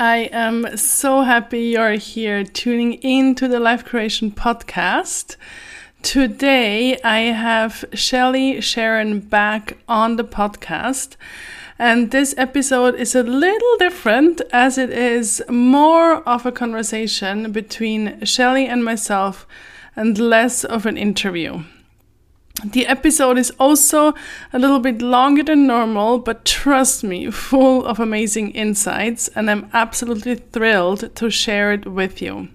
I am so happy you're here tuning in to the Life Curation podcast. Today I have Shelly Sharon back on the podcast. And this episode is a little different as it is more of a conversation between Shelly and myself and less of an interview. The episode is also a little bit longer than normal, but trust me, full of amazing insights, and I'm absolutely thrilled to share it with you.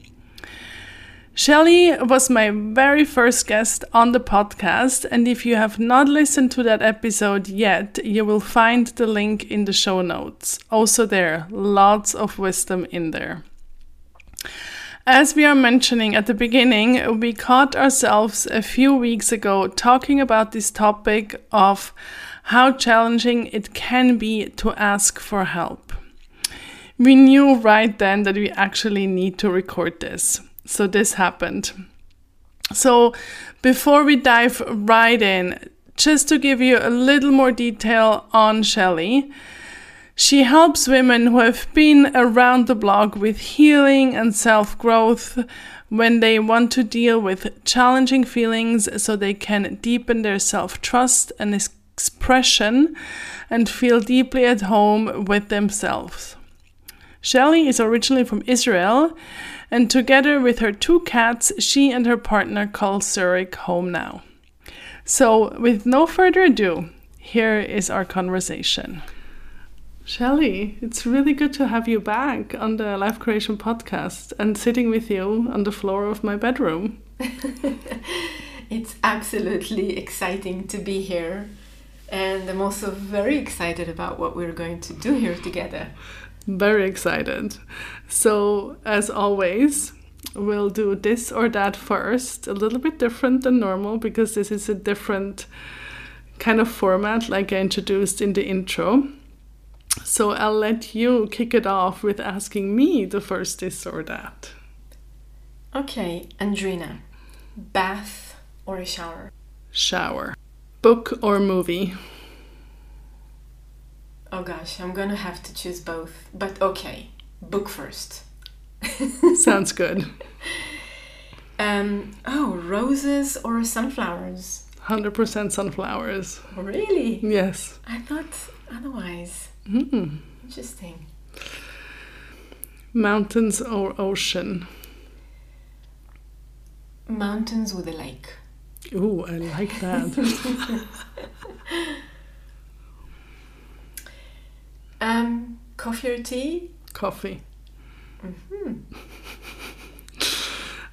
Shelly was my very first guest on the podcast, and if you have not listened to that episode yet, you will find the link in the show notes. Also, there, lots of wisdom in there. As we are mentioning at the beginning, we caught ourselves a few weeks ago talking about this topic of how challenging it can be to ask for help. We knew right then that we actually need to record this. So this happened. So before we dive right in, just to give you a little more detail on Shelly, she helps women who have been around the block with healing and self growth when they want to deal with challenging feelings so they can deepen their self trust and expression and feel deeply at home with themselves. Shelly is originally from Israel, and together with her two cats, she and her partner call Zurich home now. So, with no further ado, here is our conversation. Shelly, it's really good to have you back on the Life Curation podcast and sitting with you on the floor of my bedroom. it's absolutely exciting to be here. And I'm also very excited about what we're going to do here together. Very excited. So, as always, we'll do this or that first, a little bit different than normal because this is a different kind of format, like I introduced in the intro. So I'll let you kick it off with asking me the first this or that. Okay, Andrina, bath or a shower? Shower. Book or movie? Oh gosh, I'm gonna have to choose both. But okay, book first. Sounds good. Um, oh, roses or sunflowers? 100% sunflowers. Really? Yes. I thought otherwise. Mm. Interesting. Mountains or ocean? Mountains with a lake. Ooh, I like that. um, coffee or tea? Coffee. Mm-hmm.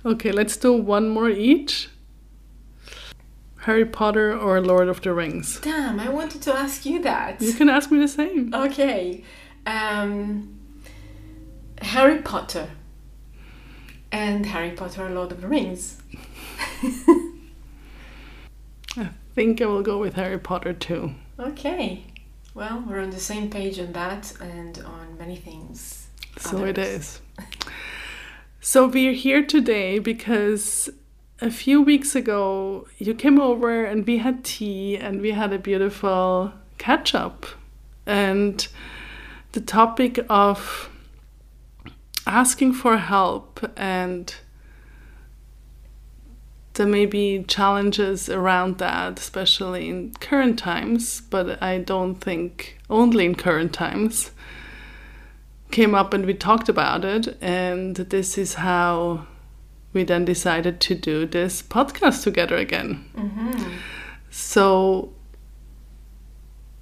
okay, let's do one more each. Harry Potter or Lord of the Rings? Damn, I wanted to ask you that. You can ask me the same. Okay. Um, Harry Potter and Harry Potter or Lord of the Rings. I think I will go with Harry Potter too. Okay. Well, we're on the same page on that and on many things. So others. it is. so we're here today because a few weeks ago, you came over and we had tea and we had a beautiful catch up. And the topic of asking for help and there may be challenges around that, especially in current times, but I don't think only in current times, came up and we talked about it. And this is how we then decided to do this podcast together again. Mm-hmm. So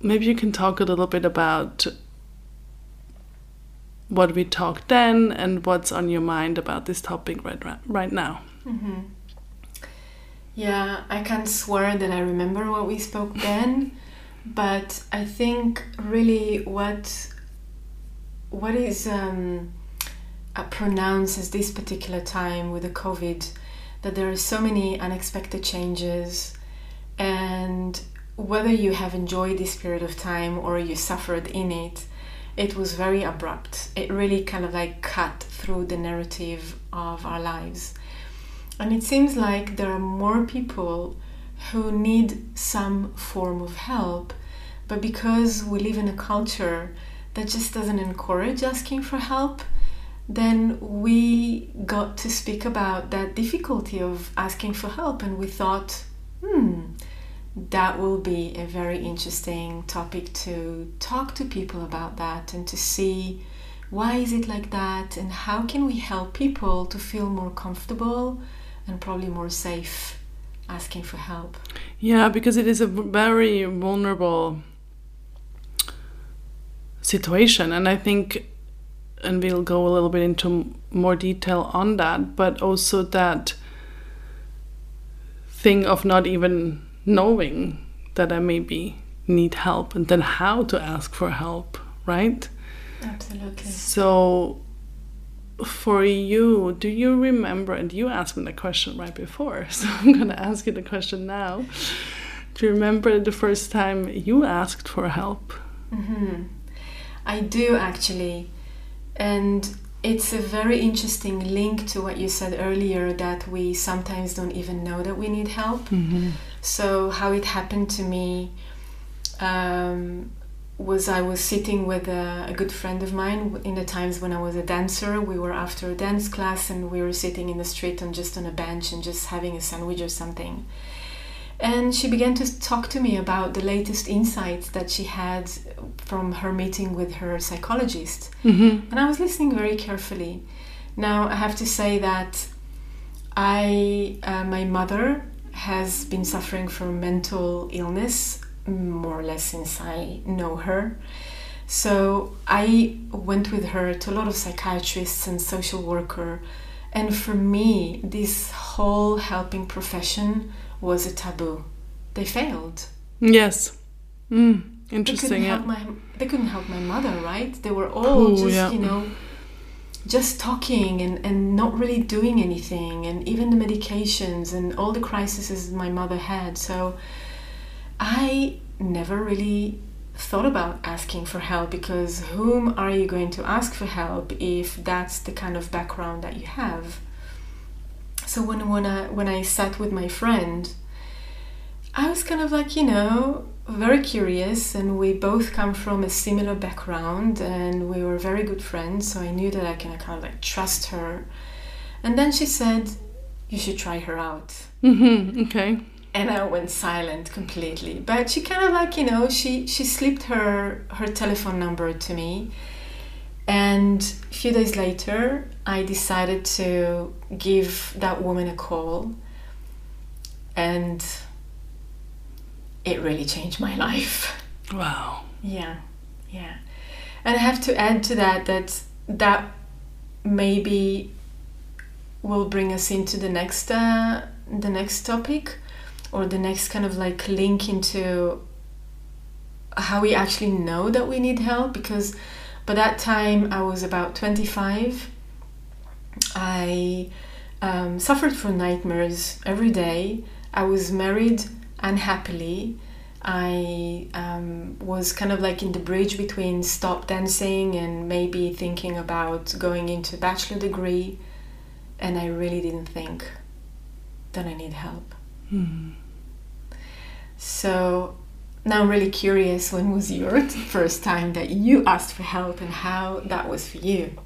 maybe you can talk a little bit about what we talked then and what's on your mind about this topic right right now. Mm-hmm. Yeah, I can't swear that I remember what we spoke then, but I think really what what is um, uh, pronounced as this particular time with the COVID that there are so many unexpected changes, and whether you have enjoyed this period of time or you suffered in it, it was very abrupt. It really kind of like cut through the narrative of our lives. And it seems like there are more people who need some form of help, but because we live in a culture that just doesn't encourage asking for help, then we got to speak about that difficulty of asking for help, and we thought, hmm, that will be a very interesting topic to talk to people about that and to see why is it like that and how can we help people to feel more comfortable and probably more safe asking for help. Yeah because it is a very vulnerable situation and i think and we'll go a little bit into more detail on that but also that thing of not even knowing that I maybe need help and then how to ask for help, right? Absolutely. So, for you, do you remember? And you asked me the question right before, so I'm going to ask you the question now. Do you remember the first time you asked for help? Mm-hmm. I do actually. And it's a very interesting link to what you said earlier that we sometimes don't even know that we need help. Mm-hmm. So, how it happened to me um, was I was sitting with a, a, good friend of mine in the times when I was a dancer. We were after a dance class and we were sitting in the street and just on a bench and just having a sandwich or something. And she began to talk to me about the latest insights that she had from her meeting with her psychologist. Mm-hmm. And I was listening very carefully. Now, I have to say that I, uh, my mother has been suffering from mental illness more or less since I know her. So I went with her to a lot of psychiatrists and social worker. And for me, this whole helping profession was a taboo. They failed. Yes. Mm, interesting. They couldn't, yeah. help my, they couldn't help my mother, right? They were all Ooh, just, yeah. you know, just talking and, and not really doing anything and even the medications and all the crises my mother had so i never really thought about asking for help because whom are you going to ask for help if that's the kind of background that you have so when when I when I sat with my friend I was kind of like you know very curious and we both come from a similar background and we were very good friends so i knew that i can kind of like trust her. And then she said you should try her out. Mm-hmm. okay. And i went silent completely. But she kind of like you know she she slipped her her telephone number to me and a few days later i decided to give that woman a call and it really changed my life. Wow. Yeah, yeah. And I have to add to that that that maybe will bring us into the next uh, the next topic or the next kind of like link into how we actually know that we need help because by that time I was about 25 I um, suffered from nightmares every day I was married unhappily I um, was kind of like in the bridge between stop dancing and maybe thinking about going into a bachelor degree, and I really didn't think that I need help. Mm. So now I'm really curious when was your first time that you asked for help and how that was for you?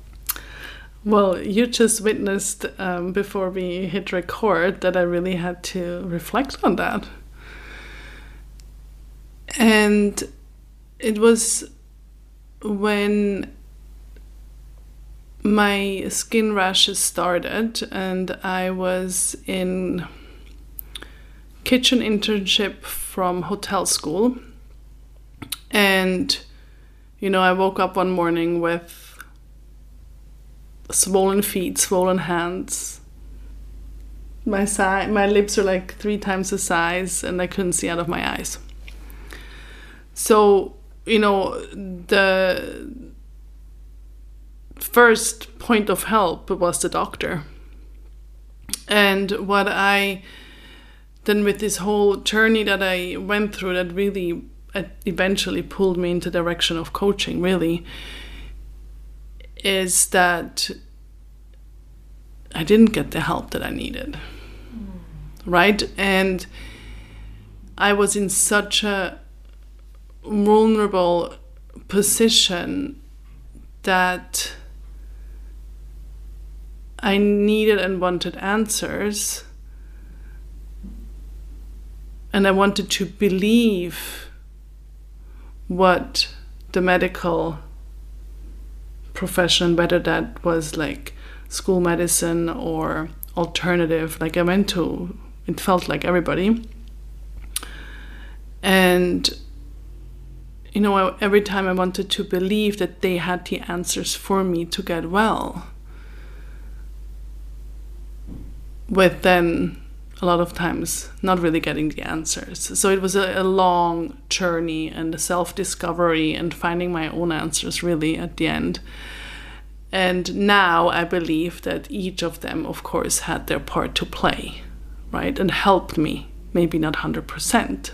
Well, you just witnessed um, before we hit record that I really had to reflect on that. And it was when my skin rashes started and I was in kitchen internship from hotel school. And you know I woke up one morning with swollen feet, swollen hands, my si- my lips are like three times the size and I couldn't see out of my eyes. So, you know, the first point of help was the doctor. And what I then with this whole journey that I went through that really uh, eventually pulled me into the direction of coaching really is that I didn't get the help that I needed. Right? And I was in such a vulnerable position that I needed and wanted answers. And I wanted to believe what the medical profession, whether that was like school medicine or alternative, like I went to, it felt like everybody. And, you know, every time I wanted to believe that they had the answers for me to get well, with then a lot of times not really getting the answers. So it was a, a long journey and self discovery and finding my own answers really at the end. And now I believe that each of them, of course, had their part to play, right? And helped me, maybe not 100%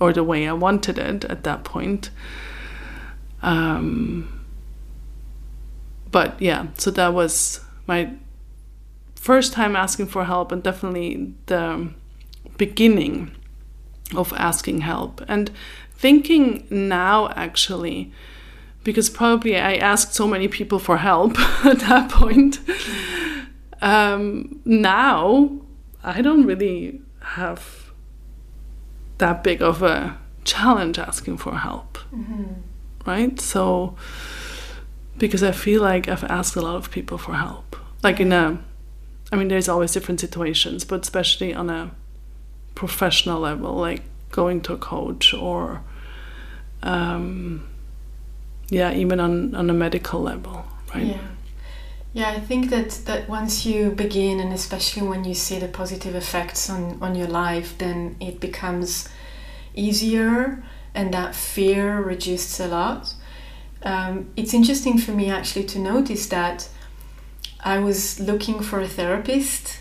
or the way I wanted it at that point. Um, but yeah, so that was my first time asking for help and definitely the beginning of asking help and thinking now actually because probably I asked so many people for help at that point. Um, now I don't really have that big of a challenge asking for help, mm-hmm. right? So because I feel like I've asked a lot of people for help, like in a I mean, there's always different situations, but especially on a professional level, like going to a coach or, um, yeah, even on, on a medical level, right? Yeah. Yeah, I think that, that once you begin, and especially when you see the positive effects on, on your life, then it becomes easier and that fear reduces a lot. Um, it's interesting for me actually to notice that I was looking for a therapist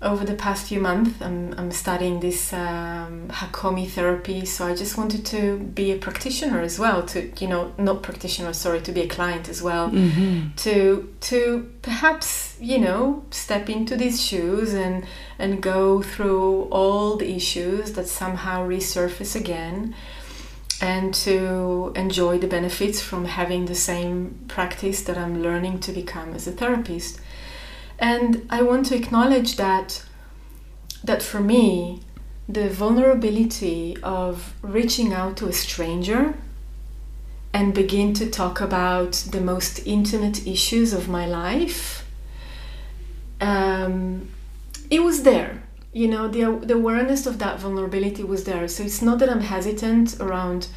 over the past few months. I'm, I'm studying this um, Hakomi therapy, so I just wanted to be a practitioner as well. To you know, not practitioner, sorry, to be a client as well. Mm-hmm. To to perhaps you know step into these shoes and and go through all the issues that somehow resurface again and to enjoy the benefits from having the same practice that I'm learning to become as a therapist. And I want to acknowledge that that for me, the vulnerability of reaching out to a stranger and begin to talk about the most intimate issues of my life, um, it was there you know the, the awareness of that vulnerability was there. So it's not that i'm hesitant around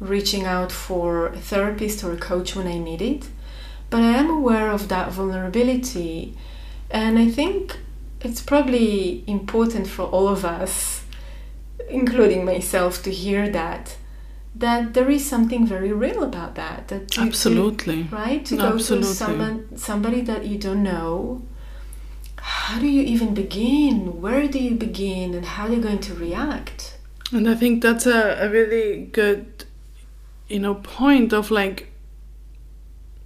reaching out for a therapist or a coach when i need it but i am aware of that vulnerability. And i think it's probably important for all of us including myself to hear that that there is something very real about that that absolutely. right? To go absolutely. to someone somebody that you don't know how do you even begin? Where do you begin? And how are you going to react? And I think that's a, a really good, you know, point of like,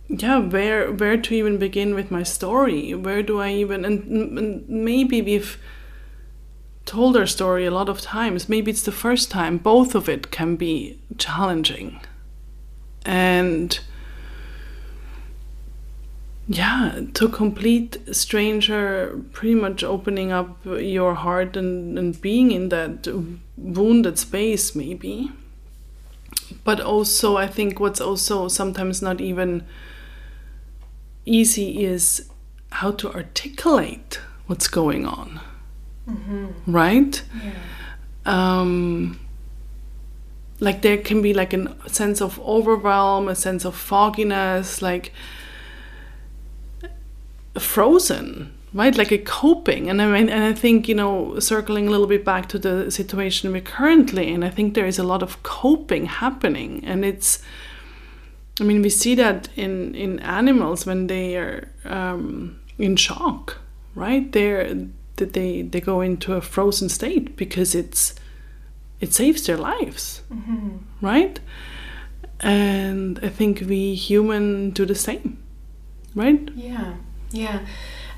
yeah, where where to even begin with my story? Where do I even and, and maybe we've told our story a lot of times. Maybe it's the first time. Both of it can be challenging, and yeah to complete stranger pretty much opening up your heart and, and being in that wounded space maybe but also i think what's also sometimes not even easy is how to articulate what's going on mm-hmm. right yeah. um, like there can be like a sense of overwhelm a sense of fogginess like frozen right? Like a coping. And i mean and i think you know circling a little bit back to the situation we're currently in i think there is a lot of coping happening. And it's i mean we see that in in animals when they are um, in shock right? They're that they they go into a frozen state because it's it saves their lives Mm-hmm. right? And i think we human do the same right? Yeah, yeah.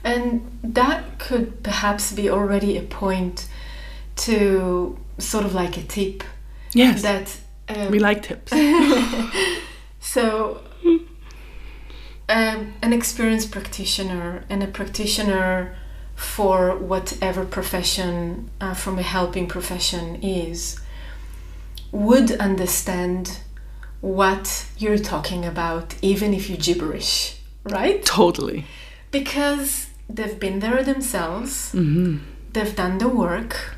And that could perhaps be already a point to sort of like a tip yes that um, we like tips So, um, an experienced practitioner and a practitioner for whatever profession uh, from a helping profession is would understand what you're talking about, even if you gibberish, right? totally Because they've been there themselves, hmm they've done the work,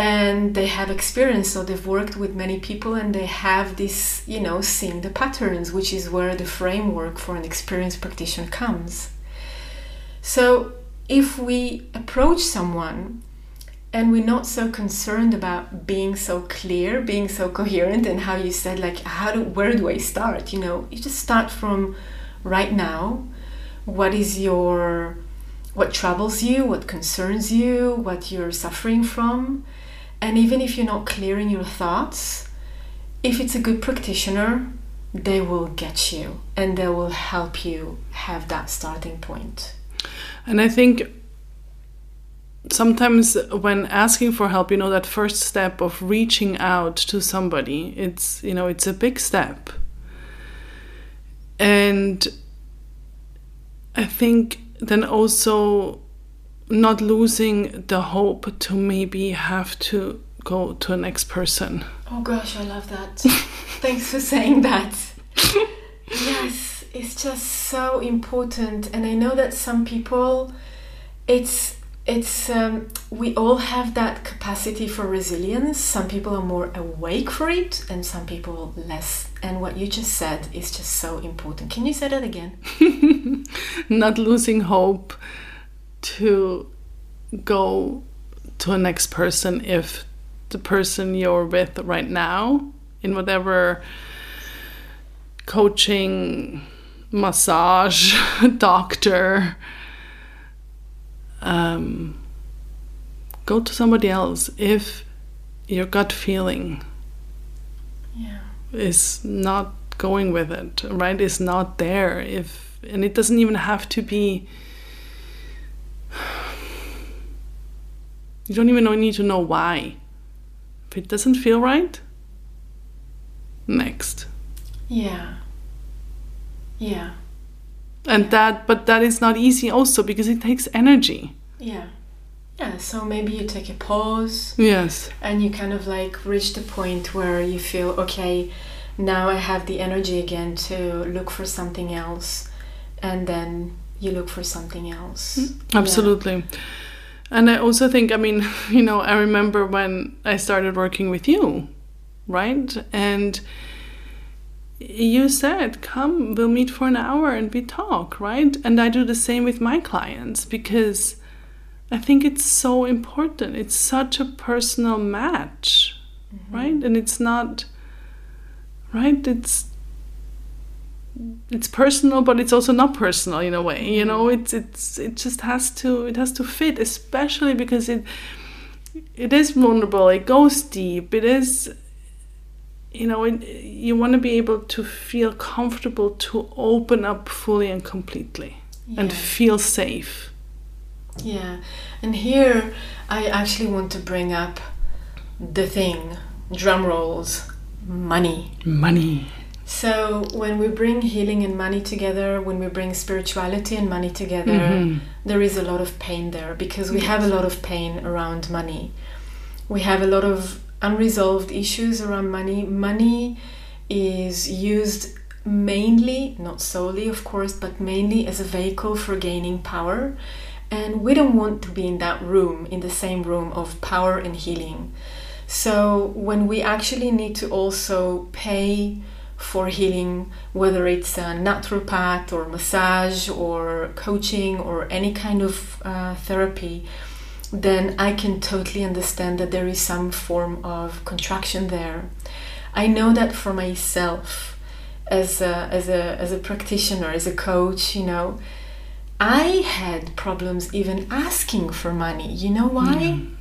and they have experience. So they've worked with many people and they have this, you know, seeing the patterns, which is where the framework for an experienced practitioner comes. So if we approach someone and we're not so concerned about being so clear, being so coherent, and how you said, like, how do, where do I start? You know, you just start from right now. What is your, what troubles you, what concerns you, what you're suffering from? And even if you're not clear in your thoughts, if it's a good practitioner, they will get you and they will help you have that starting point. And I think sometimes when asking for help, you know, that first step of reaching out to somebody, it's, you know, it's a big step. And I think then also not losing the hope to maybe have to go to a next person. Oh gosh, I love that. Thanks for saying that. yes, it's just so important, and I know that some people, it's it's um, we all have that capacity for resilience. Some people are more awake for it, and some people less. And what you just said is just so important. Can you say that again? not losing hope to go to a next person if the person you're with right now in whatever coaching massage doctor um, go to somebody else if your gut feeling Yeah. is not going with it right is not there if and it doesn't even have to be you don't even need to know why if it doesn't feel right next Yeah. Yeah. And that but that is not easy also because it takes energy Yeah. Yeah. So maybe you take a pause. yes and you kind of like reach the point where you feel okay now i have the energy again to look for something else and then you look for something else mm, Absolutely. And I also think, I mean, you know, I remember when I started working with you, right? And you said, come, we'll meet for an hour and we talk, right? And I do the same with my clients because I think it's so important. It's such a personal match, mm-hmm. right? And it's not, right? It's, it's personal but it's also not personal in a way you know mm-hmm. it's it's it just has to it has to fit especially because it it is vulnerable it goes deep it is you know it, you want to be able to feel comfortable to open up fully and completely and feel safe. Yeah. And here i actually want to bring up the thing drum rolls money. Money. So when we bring healing and money together when we bring spirituality and money together Mhm. there is a lot of pain there because we have a lot of pain around money. We have a lot of unresolved issues around money. Money is used mainly, not solely, of course, but mainly as a vehicle for gaining power. And we don't want to be in that room, in the same room of power and healing. So when we actually need to also pay for healing, whether it's a naturopath or massage or coaching or any kind of uh, therapy, then I can totally understand that there is some form of contraction there. I know that for myself as a, as a, as a practitioner, as a coach, you know, I had problems even asking for money. You know why? Mm.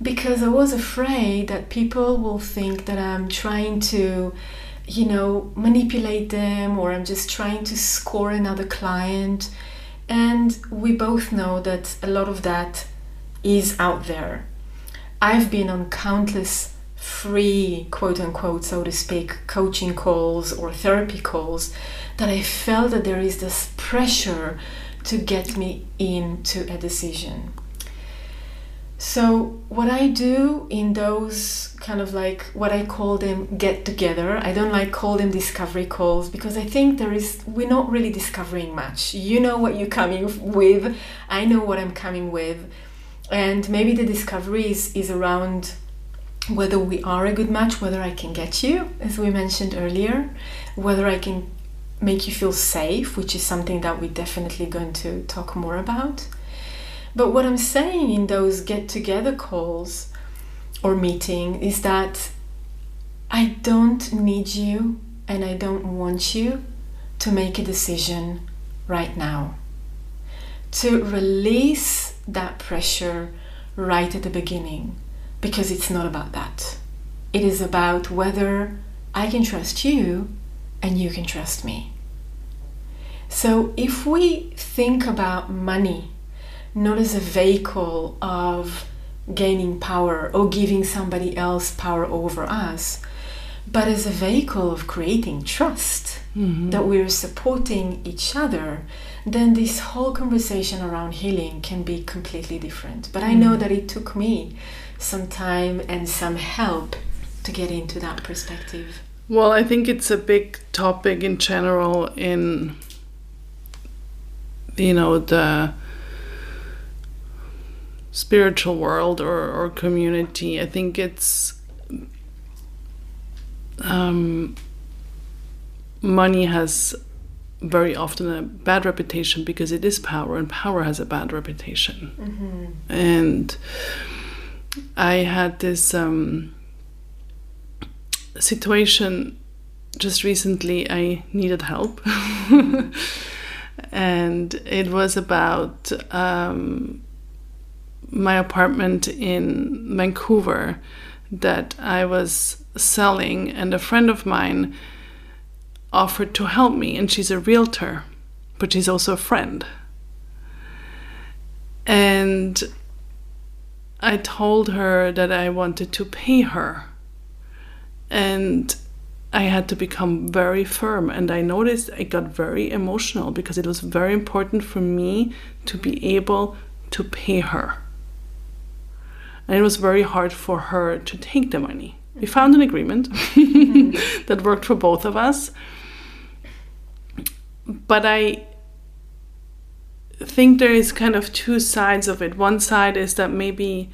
Because I was afraid that people will think that I'm trying to, you know, manipulate them or I'm just trying to score another client. And we both know that a lot of that is out there. I've been on countless free, quote unquote, so to speak, coaching calls or therapy calls that I felt that there is this pressure to get me into a decision. So, what I do in those kind of like what I call them get together, I don't like call them discovery calls because I think there is we're not really discovering much. You know what you're coming with, I know what I'm coming with, and maybe the discovery is, is around whether we are a good match, whether I can get you, as we mentioned earlier, whether I can make you feel safe, which is something that we're definitely going to talk more about. But what I'm saying in those get together calls or meeting is that I don't need you and I don't want you to make a decision right now. To release that pressure right at the beginning because it's not about that. It is about whether I can trust you and you can trust me. So if we think about money not as a vehicle of gaining power or giving somebody else power over us, but as a vehicle of creating trust mm-hmm. that we're supporting each other, then this whole conversation around healing can be completely different. But I know mm. that it took me some time and some help to get into that perspective. Well, I think it's a big topic in general in you know the spiritual world or, or community. I think it's um, money has very often a bad reputation because it is power, and power has a bad reputation. Mm-hmm. And I had this um, situation just recently. I needed help. and it was about um, my apartment in Vancouver that I was selling, and a friend of mine offered to help me, and she's a realtor, but she's also a friend. And I told her that I wanted to pay her. And I had to become very firm. And I noticed I got very emotional because it was very important for me to be able to pay her. And it was very hard for her to take the money. We found an agreement that worked for both of us. But I think there is kind of two sides of it. One side is that maybe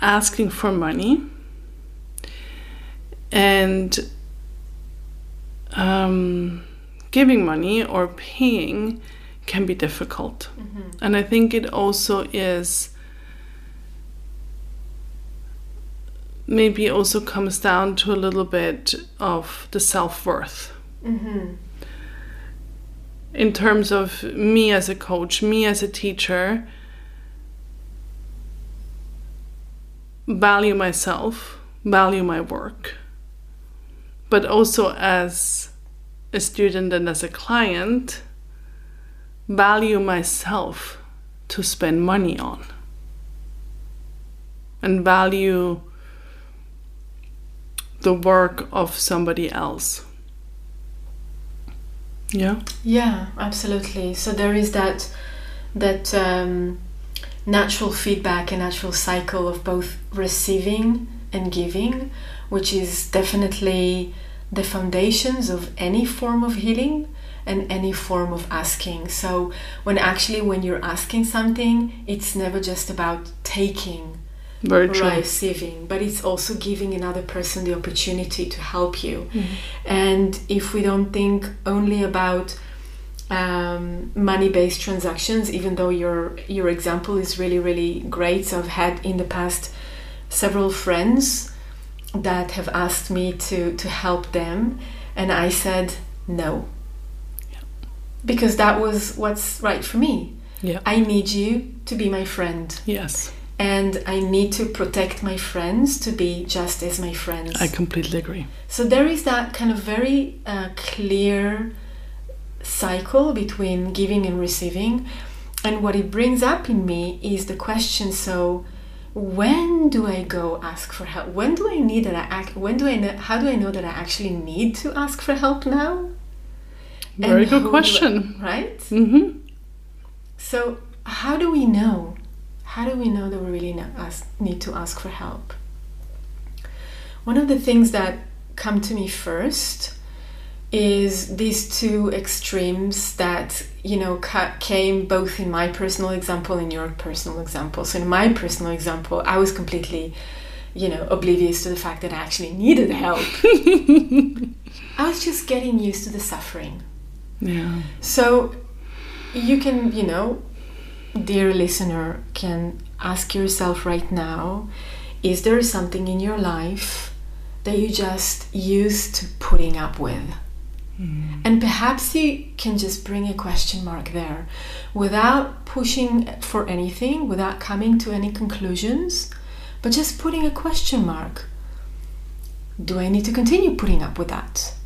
asking for money and um, giving money or paying can be difficult. Mm-hmm. And I think it also is maybe also comes down to a little bit of the self worth. Mm-hmm. In terms of me as a coach, me as a teacher, value myself, value my work but also as a student and as a client, value myself to spend money on and value the work of somebody else. Yeah. Yeah, absolutely. So there is that that um, natural feedback and natural cycle of both receiving and giving, which is definitely the foundations of any form of healing and any form of asking. So when actually when you're asking something, it's never just about taking, Very true. receiving, but it's also giving another person the opportunity to help you. Mm-hmm. And if we don't think only about um, money-based transactions, even though your your example is really really great, so I've had in the past several friends that have asked me to to help them, and I said no because that was what's right for me. Yeah. I need you to be my friend Yes. And I need to protect my friends to be just as my friends. I completely agree. so there is that kind of very uh, clear cycle between giving and receiving. And what it brings up in me is the question so when do I go ask for help? When do I need that I act when do I know how do I know that I actually need to ask for help now? Very who good do I- question. right? Mm-hmm. So, how do we know? How do we know that we really ask, need to ask for help? One of the things that come to me first is these two extremes that you know came both in my personal example and your personal example. So, in my personal example, I was completely, you know, oblivious to the fact that I actually needed help. I was just getting used to the suffering. Yeah. So you can, you know, dear listener, can ask yourself right now is there something in your life that you just used to putting up with? Hmm. And perhaps you can just bring a question mark there without pushing for anything, without coming to any conclusions, but just putting a question mark. Do I need to continue putting up with that?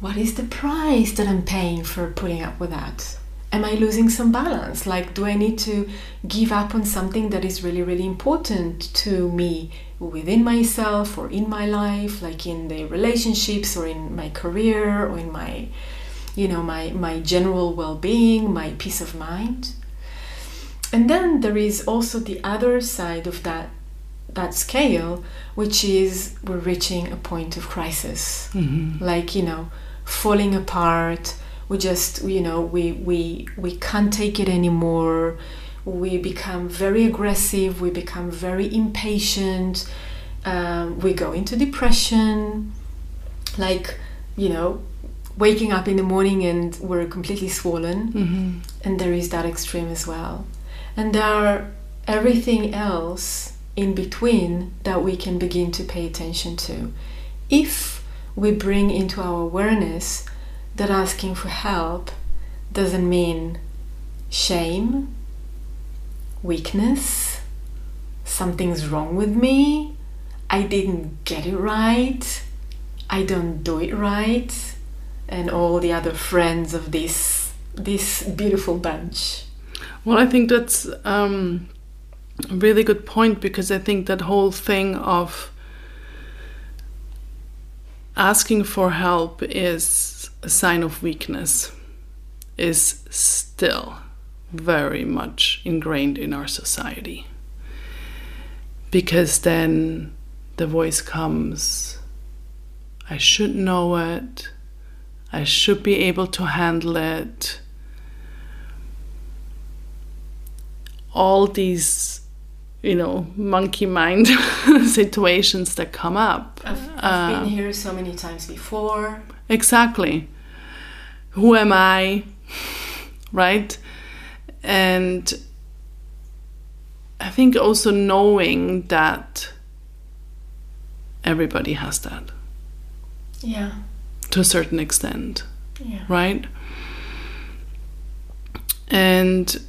what is the price that I'm paying for putting up with that? Am I losing some balance? Like, do I need to give up on something that is really, really important to me within myself or in my life, like in the relationships or in my career or in my, you know, my, my general well being, my peace of mind? And then there is also the other side of that that scale, which is we're reaching a point of crisis. Mm-hmm. Like, you know, falling apart. We just, you know, we, we, we can't take it anymore. We become very aggressive. We become very impatient. Um, we go into depression. Like, you know, waking up in the morning and we're completely swollen. Mm-hmm. And there is that extreme as well. And there are everything else in between that we can begin to pay attention to. If we bring into our awareness that asking for help doesn't mean shame, weakness, something's wrong with me, I didn't get it right, I don't do it right, and all the other friends of this this beautiful bunch. Well, I think that's um, a really good point because I think that whole thing of asking for help is a sign of weakness is still very much ingrained in our society. Because then the voice comes, I should know it, I should be able to handle it. All these, you know, monkey mind situations that come up. I've, I've Um, been here so many times before. Exactly. Who am I? Right? And I think also knowing that everybody has that Yeah, to a certain extent, yeah, right? And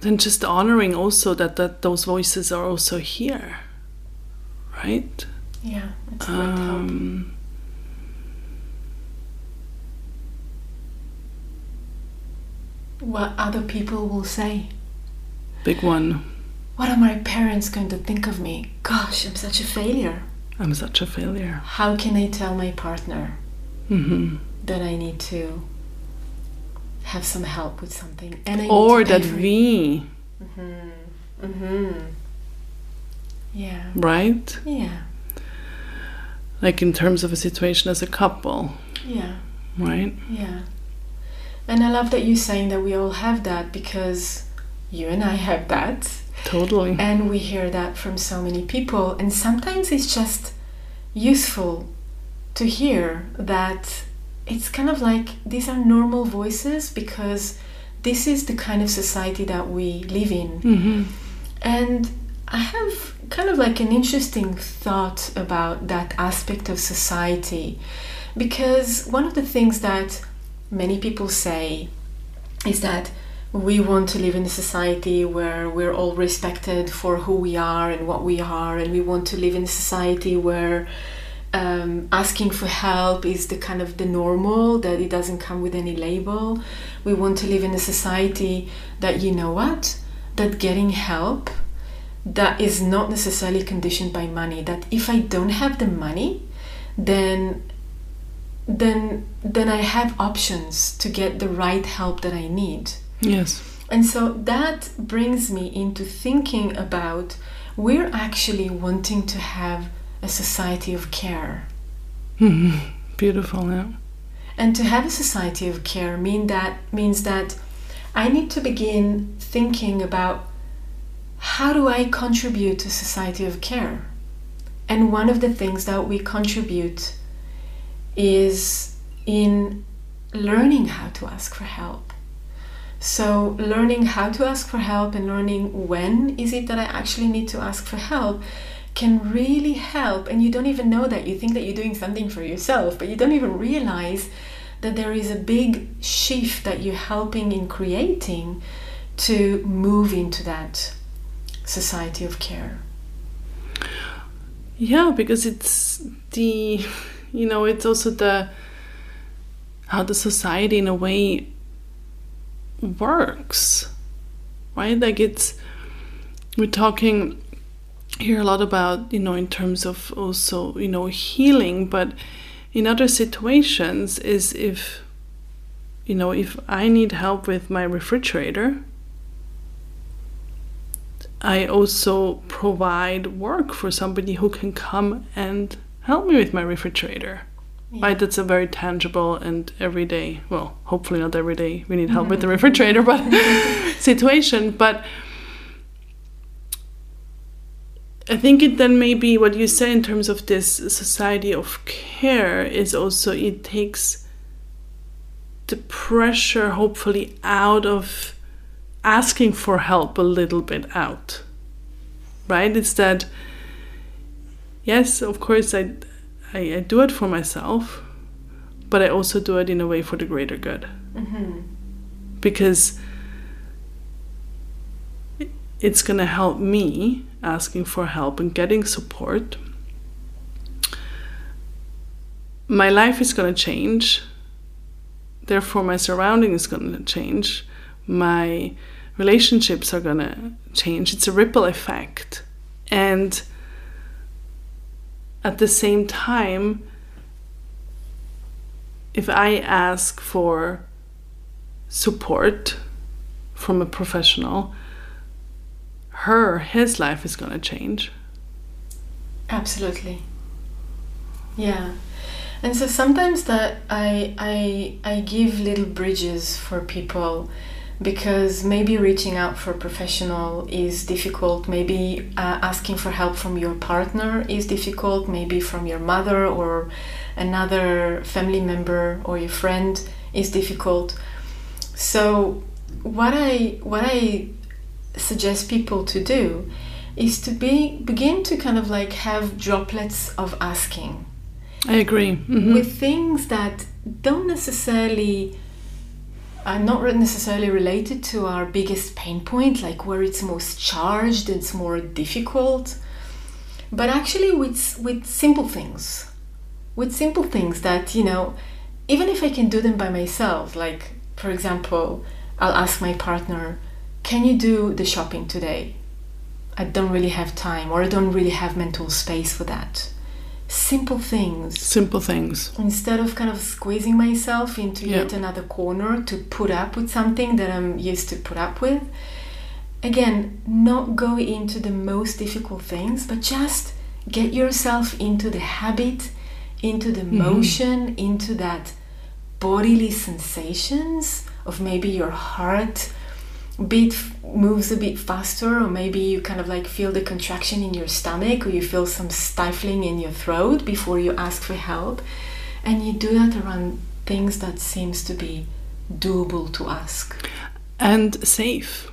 then just honoring also that, that those voices are also here, right? yeah. It's a. Um, What other people will say. big one. What are my parents going to think of me? Gosh, I'm such a failure. I'm such a failure. How can I tell my partner hmm that I need to have some help with something? And I Or that we, Mm-hmm. Yeah. right? Yeah. Like in terms of a situation as a couple, Yeah. right? Yeah. And I love that you're saying that we all have that because you and I have that. Totally. And we hear that from so many people. And sometimes it's just useful to hear that it's kind of like these are normal voices because this is the kind of society that we live in. hmm And I have kind of like an interesting thought about that aspect of society because one of the things that many people say is that we want to live in a society where we're all respected for who we are and what we are, and we want to live in a society where um, asking for help is the kind of the normal that it doesn't come with any label. We want to live in a society that you know what that getting help that is not necessarily conditioned by money. That if I don't have the money, then then then I have options to get the right help that I need. Yes. And so that brings me into thinking about we're actually wanting to have a society of care. hmm Beautiful, yeah. And to have a society of care mean that means that I need to begin thinking about how do I contribute to society of care? And one of the things that we contribute is in learning how to ask for help. So learning how to ask for help and learning when is it that I actually need to ask for help can really help and you don't even know that you think that you're doing something for yourself but you don't even realize that there is a big shift that you're helping in creating to move into that society of care Yeah, because it's the, you know, it's also the, how the society in a way works, right? Like it's, we're talking here a lot about, you know, in terms of also, you know, healing, but in other situations is if, you know, if I need help with my refrigerator, I also provide work for somebody who can come and help me with my refrigerator. Right, that's a very tangible and everyday, well, hopefully not every day we need help with the mm-hmm. refrigerator, but situation. But I think it then maybe what you say in terms of this society of care is also it takes the pressure hopefully out of asking for help a little bit out right it's that yes of course i i, I do it for myself but i also do it in a way for the greater good mm-hmm. because it's going to help me asking for help and getting support. My life is going to change. Therefore my surrounding is going to change. My relationships are going to change. It's a ripple effect. And at the same time if i ask for support from a professional her his life is going to change. Absolutely. Yeah. And so sometimes that I, I i give little bridges for people because maybe reaching out for a professional is difficult. Maybe uh, asking for help from your partner is difficult. Maybe from your mother or another family member or your friend is difficult. So what i what i suggest people to do is to be begin to kind of like have droplets of asking. I agree. Mhm. with things that don't necessarily are not necessarily related to our biggest pain point like where it's most charged it's more difficult but actually with with simple things. With simple things that you know even if i can do them by myself like for example i'll ask my partner can you do the shopping today? I don't really have time or i don't really have mental space for that. Simple things. Simple things. Instead of kind of squeezing myself into Yeah. yet another corner to put up with something that I'm used to put up with, again, not go into the most difficult things, but just get yourself into the habit, into the mm-hmm. motion, into that bodily sensations of maybe your heart beat moves a bit faster or maybe you kind of like feel the contraction in your stomach or you feel some stifling in your throat before you ask for help. And you do that around things that seems to be doable to ask. And safe.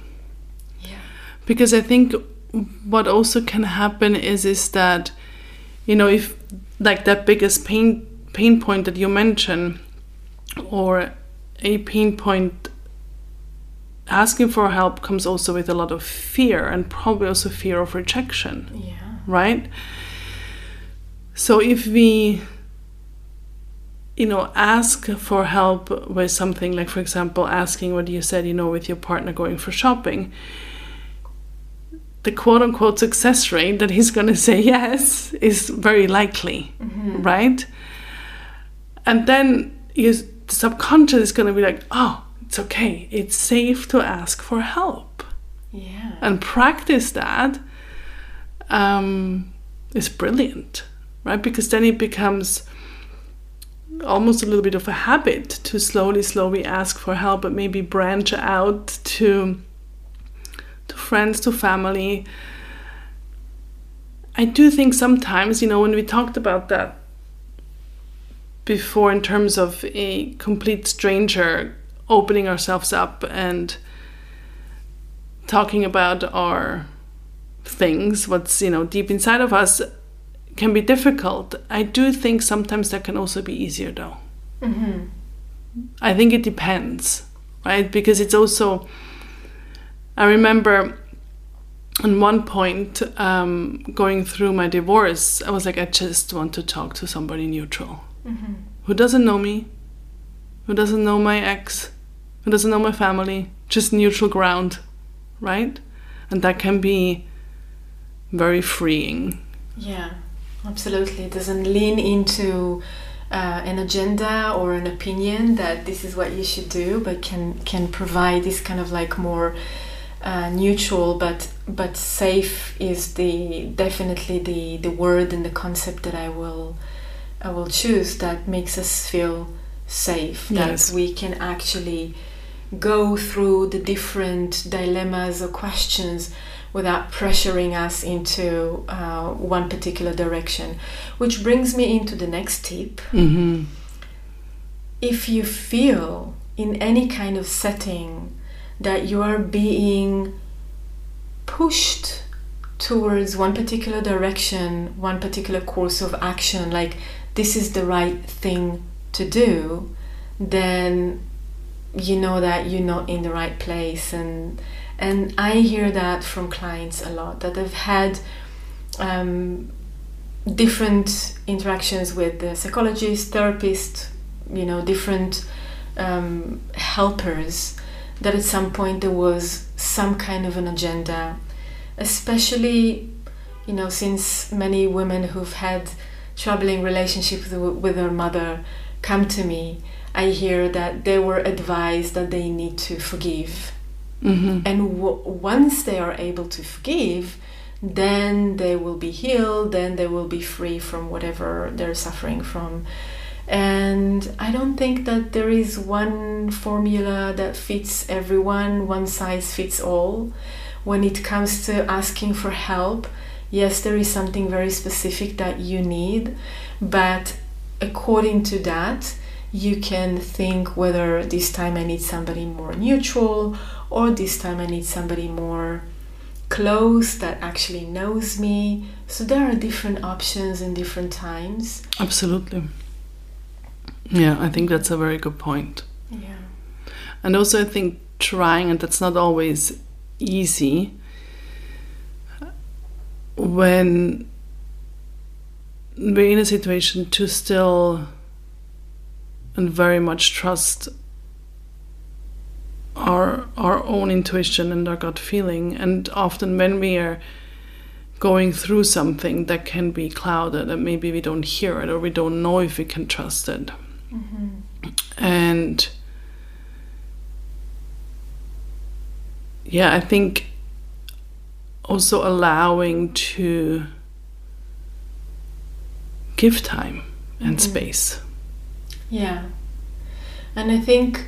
Yeah. Because i think what also can happen is is that you know if like that biggest pain pain point that you mentioned or a pain point asking for help comes also with a lot of fear and probably also fear of rejection yeah. right? So if we you know ask for help with something like for example asking what you said you know with your partner going for shopping the quote unquote success rate that he's going to say yes is very likely mm-hmm. right? And then you the subconscious is going to be like oh it's okay it's safe to ask for help yeah and practice that um, is brilliant, right? Because then it becomes almost a little bit of a habit to slowly, slowly ask for help, but maybe branch out to to friends, to family. I do think sometimes, you know, when we talked about that before in terms of a complete stranger opening ourselves up and talking about our things, what's you know deep inside of us, can be difficult. I do think sometimes that can also be easier, though. mm-hmm. I think it depends, right? Because it's also. I remember, on one point, um, going through my divorce, I was like, I just want to talk to somebody neutral, Mm-hmm. who doesn't know me, who doesn't know my ex, who doesn't know my family, just neutral ground, right? And that can be very freeing. Yeah, absolutely. It doesn't lean into uh, an agenda or an opinion that this is what you should do, but can can provide this kind of like more uh, neutral but but safe is the definitely the the word and the concept that I will I will choose that makes us feel safe that Yes. we can actually go through the different dilemmas or questions without pressuring us into uh, one particular direction. Which brings me into the next tip. Mm-hmm. If you feel in any kind of setting that you are being pushed towards one particular direction, one particular course of action, like this is the right thing to do, then you know that you're not in the right place and and I hear that from clients a lot that they've had um, different interactions with the psychologist, therapist, you know, different um, helpers. That at some point there was some kind of an agenda, especially, you know, since many women who've had troubling relationships with, with their mother come to me, I hear that they were advised that they need to forgive. Mm-hmm. and w- once they are able to forgive then they will be healed then they will be free from whatever they're suffering from. And i don't think that there is one formula that fits everyone one size fits all. When it comes to asking for help yes there is something very specific that you need but according to that you can think whether this time i need somebody more neutral or this time I need somebody more close that actually knows me. So there are different options in different times. Absolutely. Yeah, I think that's a very good point. Yeah. And also, I think trying, and that's not always easy, when we're in a situation to still and very much trust our our own intuition and our gut feeling. And often when we are going through something that can be clouded and maybe we don't hear it or we don't know if we can trust it. Mm-hmm. And yeah i think also allowing to give time and mm-hmm. space Yeah. And I think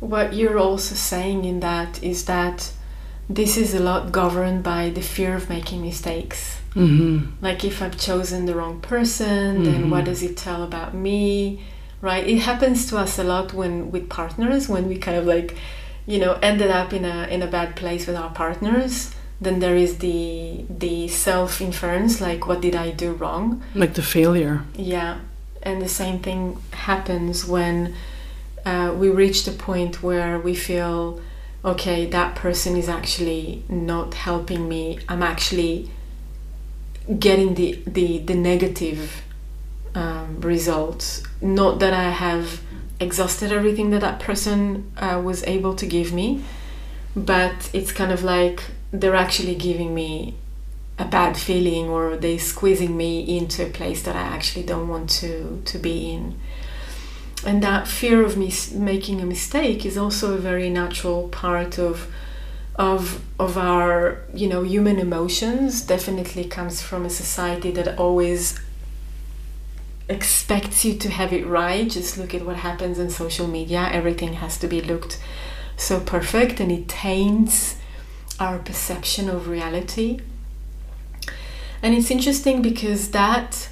what you're also saying in that is that this is a lot governed by the fear of making mistakes. Mm-hmm. Like if I've chosen the wrong person, then Mhm. what does it tell about me? Right? It happens to us a lot when with partners when we kind of like, you know, ended up in a in a bad place with our partners. Then there is the the self inference, like what did I do wrong? Like the failure. Yeah, and the same thing happens when uh, we reach the point where we feel, okay, that person is actually not helping me. I'm actually getting the the, the negative um, results. Not that I have exhausted everything that that person uh, was able to give me, but it's kind of like they're actually giving me a bad feeling or they squeezing me into a place that I actually don't want to to be in. And that fear of me making a mistake is also a very natural part of of of our you know human emotions. Definitely comes from a society that always expects you to have it right. Just look at what happens on social media. Everything has to be looked so perfect, and it taints our perception of reality. And it's interesting because that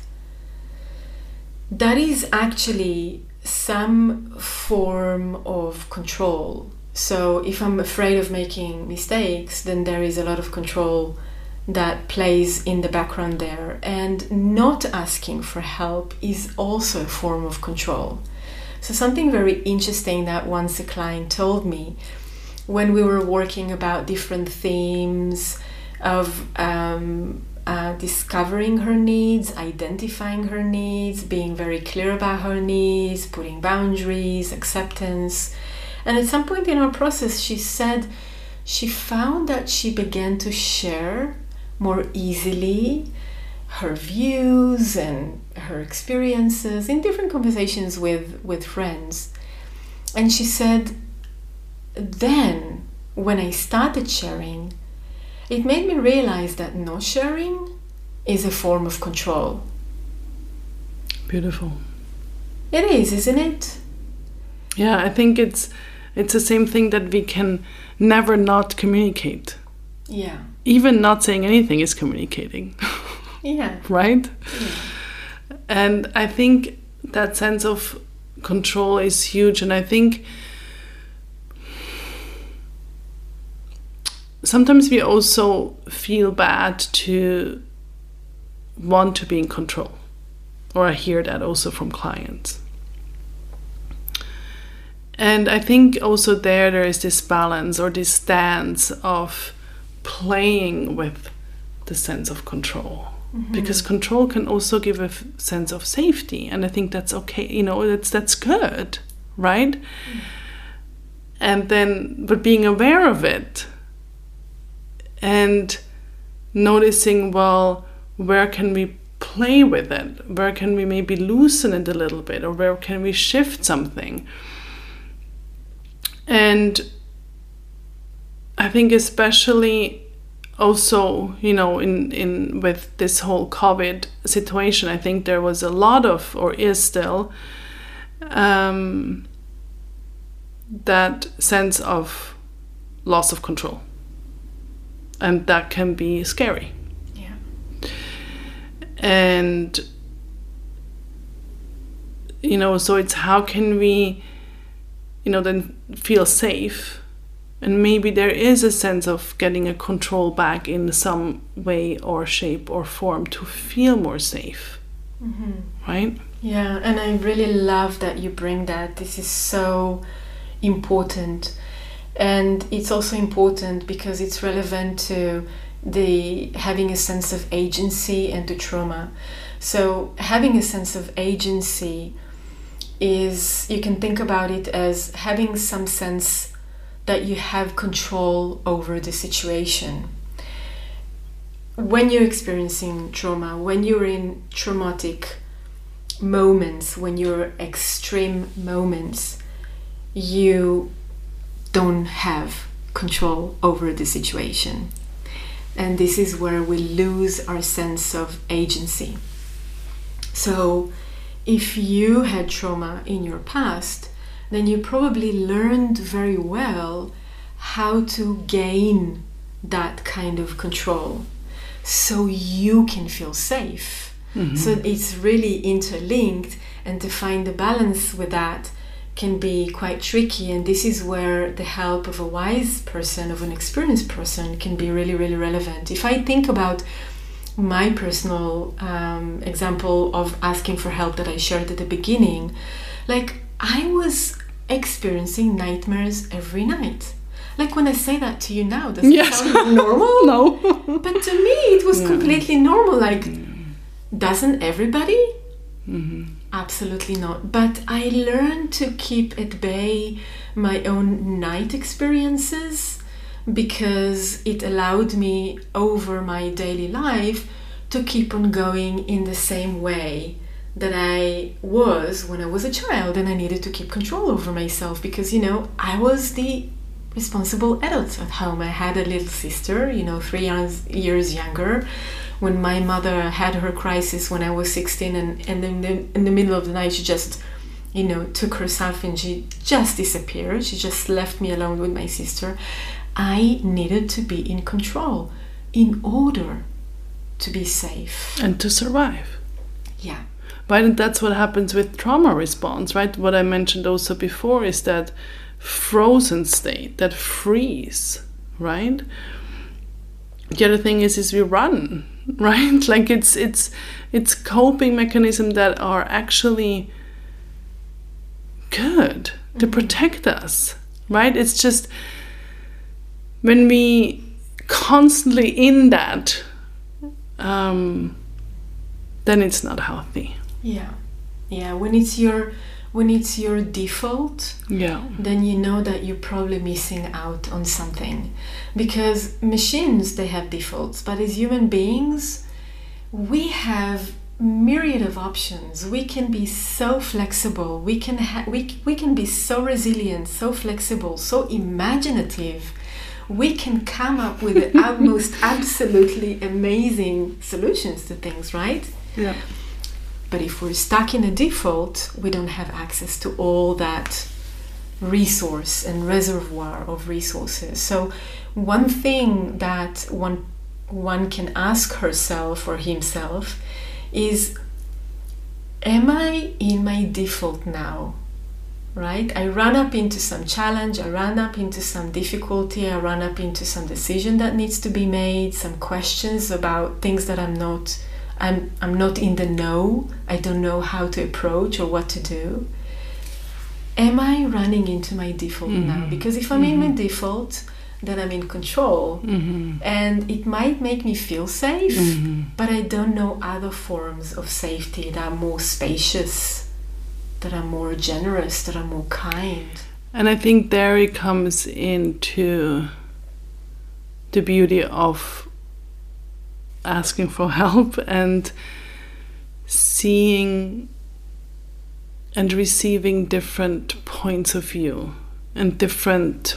that is actually some form of control. So if I'm afraid of making mistakes, then there is a lot of control that plays in the background there. And not asking for help is also a form of control. So, something very interesting that once a client told me when we were working about different themes of um, uh, discovering her needs, identifying her needs, being very clear about her needs, putting boundaries, acceptance. And at some point in our process, she said she found that she began to share more easily her views and her experiences in different conversations with, with friends. And she said, then when I started sharing, it made me realize that not sharing is a form of control. Beautiful. It is, isn't it? Yeah, I think it's it's the same thing that we can never not communicate. Yeah. Even not saying anything is communicating, Yeah. right? yeah. And I think that sense of control is huge. And I think sometimes we also feel bad to want to be in control. Or I hear that also from clients. And I think also there there is this balance or this stance of playing with the sense of control mm-hmm. because control can also give a f- sense of safety and i think that's okay you know that's that's good right mm. and then but being aware of it and noticing well where can we play with it? Where can we maybe loosen it a little bit or where can we shift something? And i think especially also you know in in with this whole covid situation i think there was a lot of or is still um, that sense of loss of control and that can be scary Yeah. and you know so it's how can we you know then feel safe and maybe there is a sense of getting a control back in some way or shape or form to feel more safe mm-hmm. right Yeah, and I really love that you bring that. This is so important. And it's also important because it's relevant to the having a sense of agency and to trauma. So having a sense of agency is you can think about it as having some sense that you have control over the situation. When you're experiencing trauma, when you're in traumatic moments, when you're extreme moments, you don't have control over the situation. And this is where we lose our sense of agency. So, if you had trauma in your past, then you probably learned very well how to gain that kind of control so you can feel safe. Mhm. So it's really interlinked, and to find the balance with that can be quite tricky. And this is where the help of a wise person, of an experienced person, can be really, really relevant. If I think about my personal um, example of asking for help that I shared at the beginning, like I was experiencing nightmares every night. Like when I say that to you now, does Yes. it sound normal? no. But to me, it was completely normal. Like, doesn't everybody? Mhm. Absolutely not. But I learned to keep at bay my own night experiences because it allowed me over my daily life to keep on going in the same way that I was when I was a child and I needed to keep control over myself because you know I was the responsible adult at home. I had a little sister, you know, three years, years younger. When my mother had her crisis when I was 16, and, and in, the, in the middle of the night, she just, you know, took herself and she just disappeared. She just left me alone with my sister. I needed to be in control in order to be safe. And to survive. Yeah. Right, that's what happens with trauma response, right? What I mentioned also before is that frozen state, that freeze, right? The other thing is is we run, right? Like it's it's it's coping mechanisms that are actually good to protect us, right? It's just when we constantly in that, um, then it's not healthy. Yeah. Yeah. When it's your when it's your default, Yeah. then you know that you're probably missing out on something. Because machines they have defaults but as human beings we have myriad of options. We can be so flexible. We can ha- we, we can be so resilient so flexible so imaginative. We can come up with the utmost absolutely amazing solutions to things right? Yeah. But if we're stuck in a default, we don't have access to all that resource and reservoir of resources. So, one thing that one one can ask herself or himself is am I in my default now? Right? I run up into some challenge, I run up into some difficulty, I run up into some decision that needs to be made, some questions about things that I'm not I'm I'm not in the know. I don't know how to approach or what to do. Am I running into my default now? Mhm. Because if I'm in my default, then I'm in control. Mm-hmm. And it might make me feel safe, Mm-hmm. but I don't know other forms of safety that are more spacious, that are more generous, that are more kind. And I think there it comes into the beauty of asking for help and seeing and receiving different points of view and different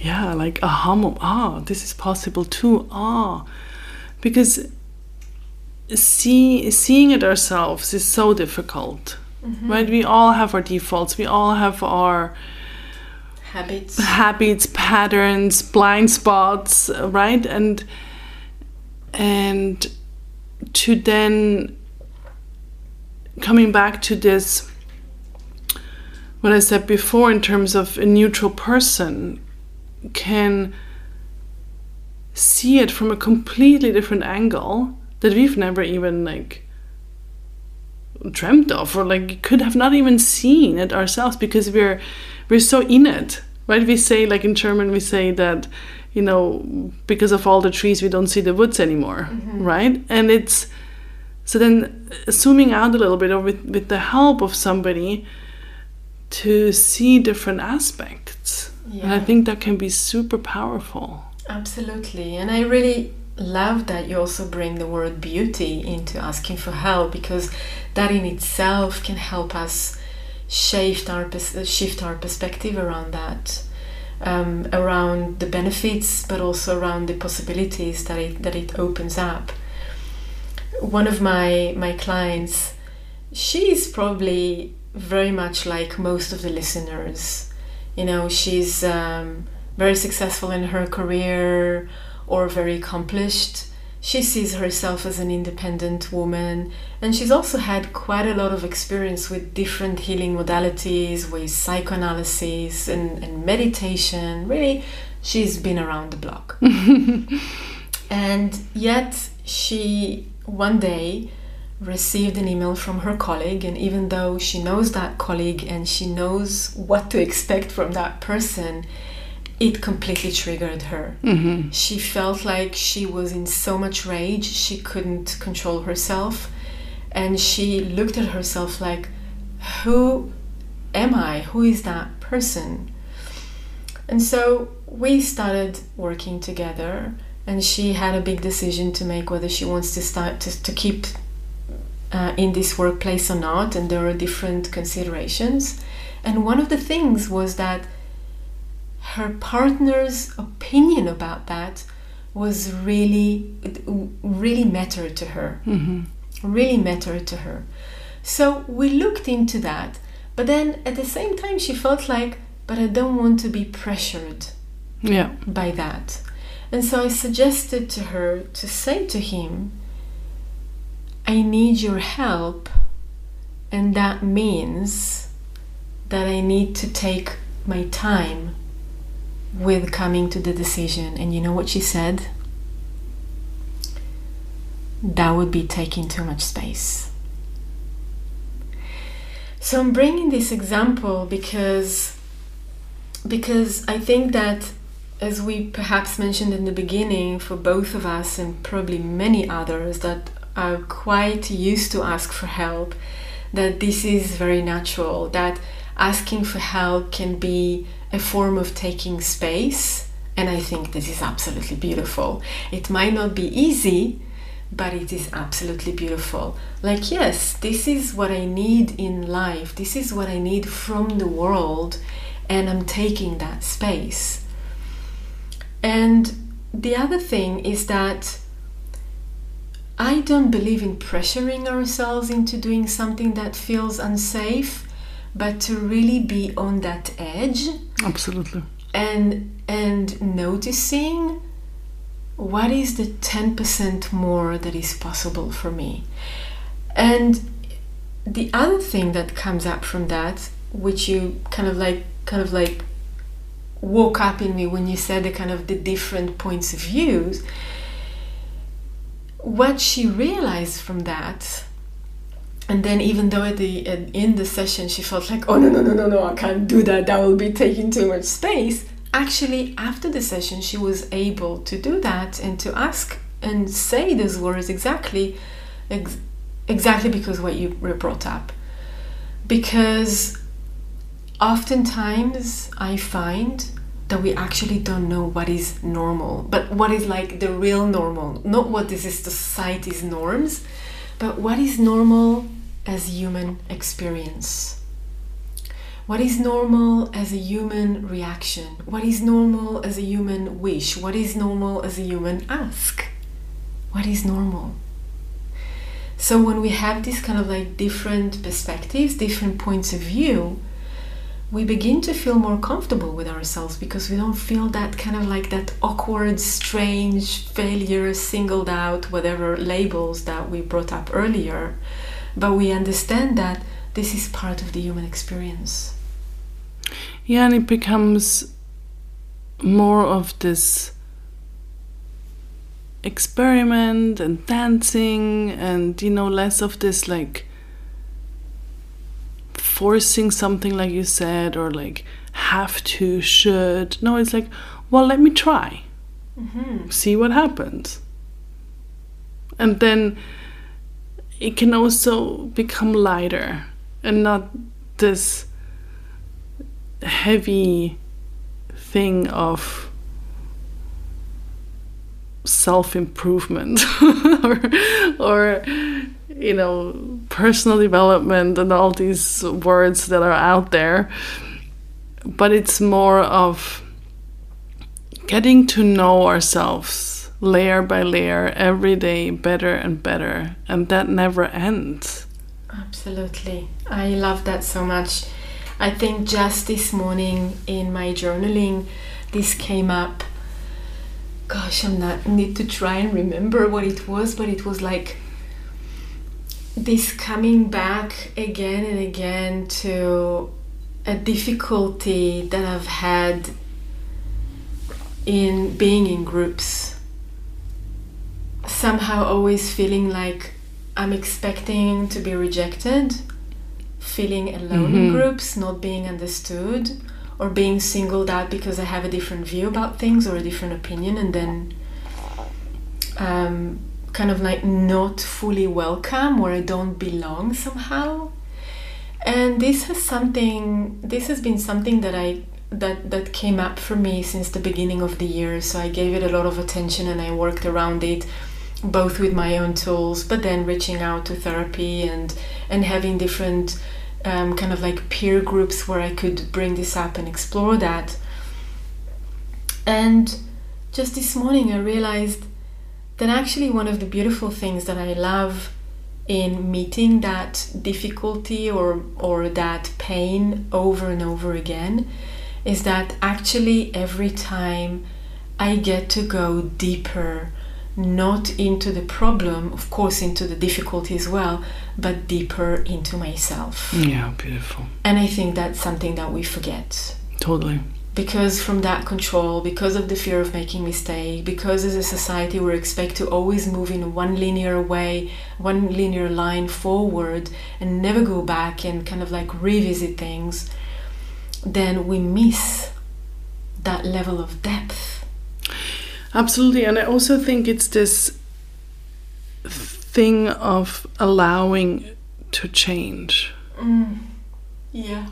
yeah like aha mo- ah this is possible too ah. Because see seeing it ourselves is so difficult right? We all have our defaults. We all have our Habits. habits patterns blind spots right and and to then coming back to this what i said before in terms of a neutral person can see it from a completely different angle that we've never even like dreamt of or like could have not even seen it ourselves because we're we're so in it right? We say like in german we say that you know because of all the trees we don't see the woods anymore right? And it's so then uh, zooming out a little bit or with, with the help of somebody to see different aspects. And i think that can be super powerful. Absolutely. And I really love that you also bring the word beauty into asking for help because that in itself can help us shift our shift our perspective around that. Um, around the benefits, but also around the possibilities that it that it opens up. One of my my clients, she's probably very much like most of the listeners. You know, she's um, very successful in her career or very accomplished. She sees herself as an independent woman, and she's also had quite a lot of experience with different healing modalities, with psychoanalysis and, and meditation. Really, she's been around the block. and yet, she one day received an email from her colleague, and even though she knows that colleague and she knows what to expect from that person, it completely triggered her. Mm-hmm. She felt like she was in so much rage, she couldn't control herself. And she looked at herself like, Who am I? Who is that person? And so we started working together, and she had a big decision to make whether she wants to start to, to keep uh, in this workplace or not. And there are different considerations. And one of the things was that her partner's opinion about that was really really mattered to her Mm-hmm. really mattered to her so we looked into that but then at the same time she felt like but i don't want to be pressured Yeah. by that and so i suggested to her to say to him i need your help and that means that i need to take my time with coming to the decision. And you know what she said? That would be taking too much space. So I'm bringing this example because because I think that as we perhaps mentioned in the beginning for both of us and probably many others that are quite used to ask for help that this is very natural that asking for help can be a form of taking space and I think this is absolutely beautiful. It might not be easy, but it is absolutely beautiful. Like, yes, this is what I need in life, this is what I need from the world, and I'm taking that space. And the other thing is that I don't believe in pressuring ourselves into doing something that feels unsafe, but to really be on that edge Absolutely. and and noticing what is the 10% more that is possible for me and the other thing that comes up from that which you kind of like kind of like woke up in me when you said the kind of the different points of views what she realized from that and then even though at the at, in the session she felt like oh no no no no no i can't do that. That will be taking too much space. Actually after the session she was able to do that and to ask and say those words exactly ex- exactly because what you were brought up. Because oftentimes i find that we actually don't know what is normal but what is like the real normal. Not what this is society's norms but what is normal as human experience? What is normal as a human reaction? What is normal as a human wish? What is normal as a human ask? What is normal? So, when we have these kind of like different perspectives, different points of view, we begin to feel more comfortable with ourselves because we don't feel that kind of like that awkward, strange failure, singled out, whatever labels that we brought up earlier. But we understand that this is part of the human experience. Yeah, and it becomes more of this experiment and dancing and you know less of this like forcing something like you said or like have to should no it's like well let me try Mm-hmm. see what happens and then it can also become lighter and not this heavy thing of self improvement or, or you know personal development and all these words that are out there. But it's more of getting to know ourselves layer by layer every day better and better and that never ends Absolutely. I love that so much. I think just this morning in my journaling, this came up. Gosh, I'm not need to try and remember what it was, but it was like this coming back again and again to a difficulty that I've had in being in groups. Somehow always feeling like I'm expecting to be rejected, feeling alone in Mhm. groups, not being understood, or being singled out because I have a different view about things or a different opinion, and then um, kind of like not fully welcome or I don't belong somehow. And this has something. This has been something that I that that came up for me since the beginning of the year. So I gave it a lot of attention and I worked around it, both with my own tools, but then reaching out to therapy and and having different um, kind of like peer groups where I could bring this up and explore that. And just this morning, I realized that actually one of the beautiful things that I love in meeting that difficulty or or that pain over and over again is that actually every time I get to go deeper not into the problem of course into the difficulty as well but deeper into myself Yeah, beautiful. and I think that's something that we forget Totally. because from that control, because of the fear of making mistake, because as a society we're expected to always move in one linear way, one linear line forward, and never go back and kind of like revisit things, then we miss that level of depth. Absolutely. And I also think it's this thing of allowing to change, mm, Yeah.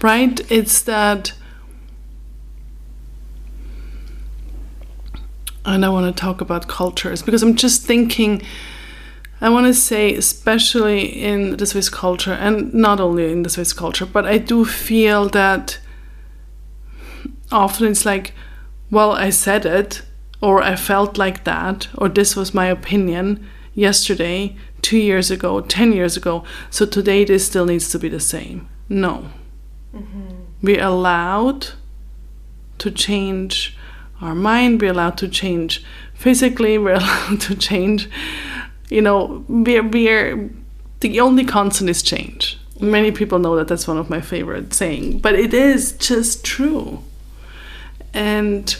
right? It's that. And I want to talk about cultures because I'm just thinking, I want to say, especially in the Swiss culture, and not only in the Swiss culture, but I do feel that often it's like, well, I said it, or I felt like that, or this was my opinion yesterday, two years ago, 10 years ago, so today this still needs to be the same. No. Mm-hmm. We're allowed to change our mind, we're allowed to change physically, we're allowed to change, you know, we're, we're the only constant is change. Many people know that that's one of my favorite saying, but it is just true. And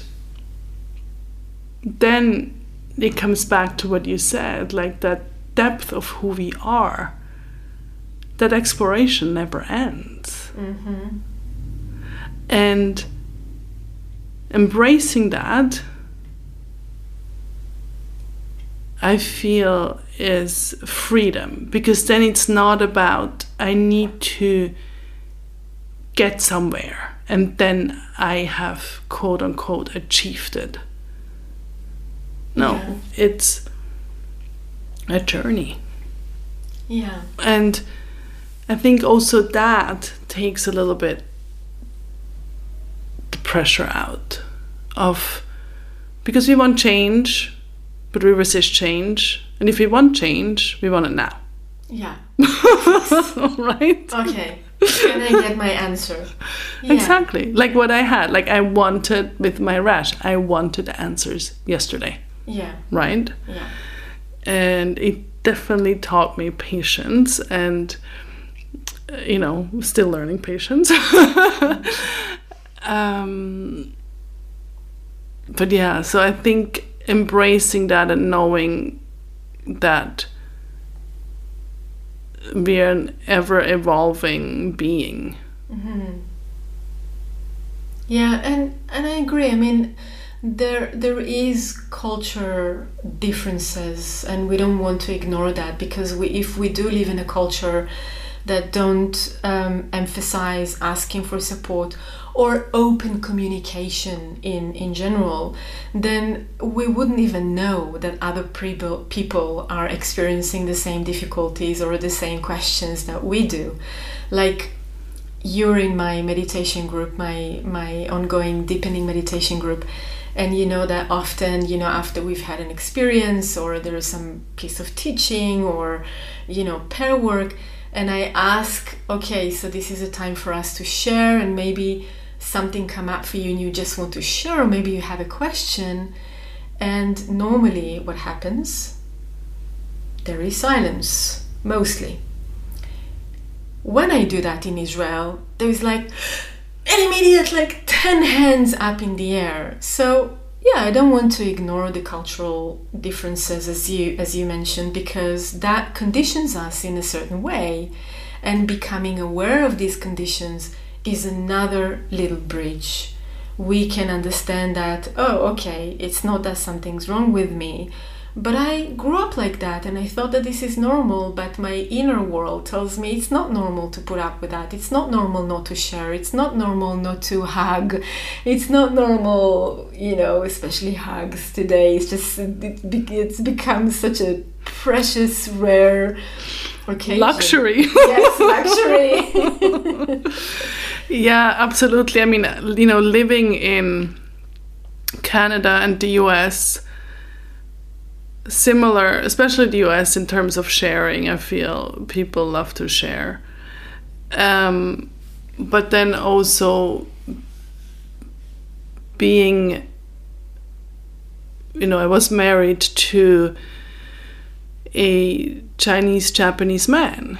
then it comes back to what you said, like that depth of who we are. That exploration never ends. Mm-hmm. And embracing that, I feel is freedom because then it's not about I need to get somewhere and then I have quote unquote achieved it. No, Yeah. it's a journey. Yeah. And I think also that takes a little bit the pressure out of because we want change, but we resist change. And if we want change, we want it now. Yeah. right? Okay. Can I get my answer? Yeah. Exactly. Like what I had. Like I wanted with my rash, I wanted answers yesterday. Yeah. Right? Yeah. and it definitely taught me patience and you know still learning patience um, but yeah so i think embracing that and knowing that we're an ever evolving being Mm-hmm. Yeah, and and I agree. I mean, there there is culture differences, and we don't want to ignore that because we if we do live in a culture that don't um, emphasize asking for support or open communication in in general, then we wouldn't even know that other people people are experiencing the same difficulties or the same questions that we do, like you're in my meditation group, my my ongoing deepening meditation group, and you know that often you know after we've had an experience or there is some piece of teaching or you know pair work and i ask okay so this is a time for us to share and maybe something come up for you and you just want to share or maybe you have a question. And normally what happens? There is silence mostly. When i do that in israel there is like an immediate like 10 hands up in the air. So yeah i don't want to ignore the cultural differences as you as you mentioned because that conditions us in a certain way. And becoming aware of these conditions is another little bridge. We can understand that oh okay it's not that something's wrong with me but I grew up like that and I thought that this is normal, but my inner world tells me it's not normal to put up with that. It's not normal not to share. It's not normal not to hug. It's not normal, you know, especially hugs today. It's just, it's become such a precious, rare occasion. Luxury. yes, luxury. yeah, absolutely. I mean, you know, living in Canada and the US, similar, especially the US in terms of sharing. I feel people love to share. Um, but then also being, you know, I was married to a Chinese Japanese man.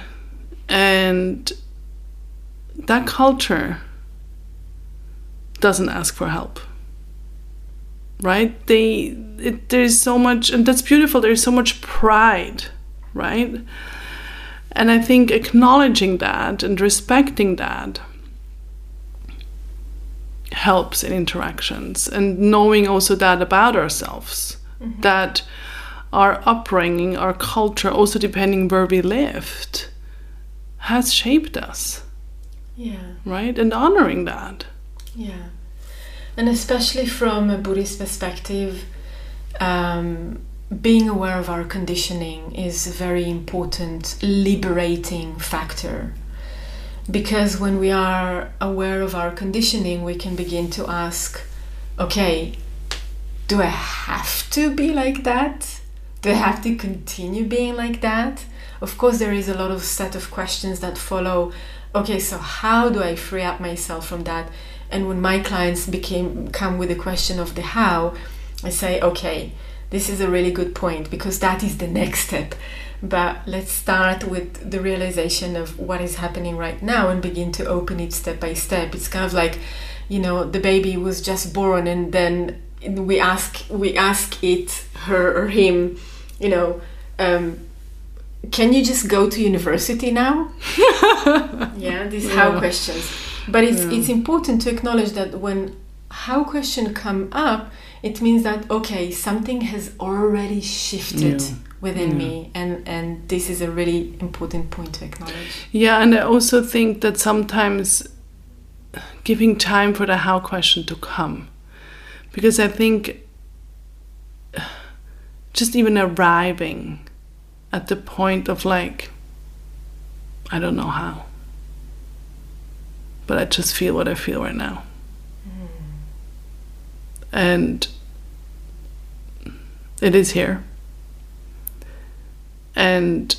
And that culture doesn't ask for help right? They it, there's so much and that's beautiful there's so much pride right? And i think acknowledging that and respecting that helps in interactions and knowing also that about ourselves mm-hmm. that our upbringing our culture also depending where we lived has shaped us yeah. right? And honoring that. Yeah and especially from a Buddhist perspective, um, being aware of our conditioning is a very important liberating factor. Because when we are aware of our conditioning, we can begin to ask, okay, do I have to be like that? Do I have to continue being like that? Of course, there is a lot of set of questions that follow. Okay, so how do I free up myself from that? And when my clients became come with the question of the how, I say, okay, this is a really good point because that is the next step. But let's start with the realization of what is happening right now and begin to open it step by step. It's kind of like, you know, the baby was just born and then we ask we ask it her or him, you know, um, can you just go to university now? yeah, these yeah. how questions but it's yeah. it's important to acknowledge that when how question come up it means that okay something has already shifted yeah. within yeah. me and and this is a really important point to acknowledge yeah and i also think that sometimes giving time for the how question to come because i think just even arriving at the point of like i don't know how but I just feel what I feel right now. Mm. And it is here. And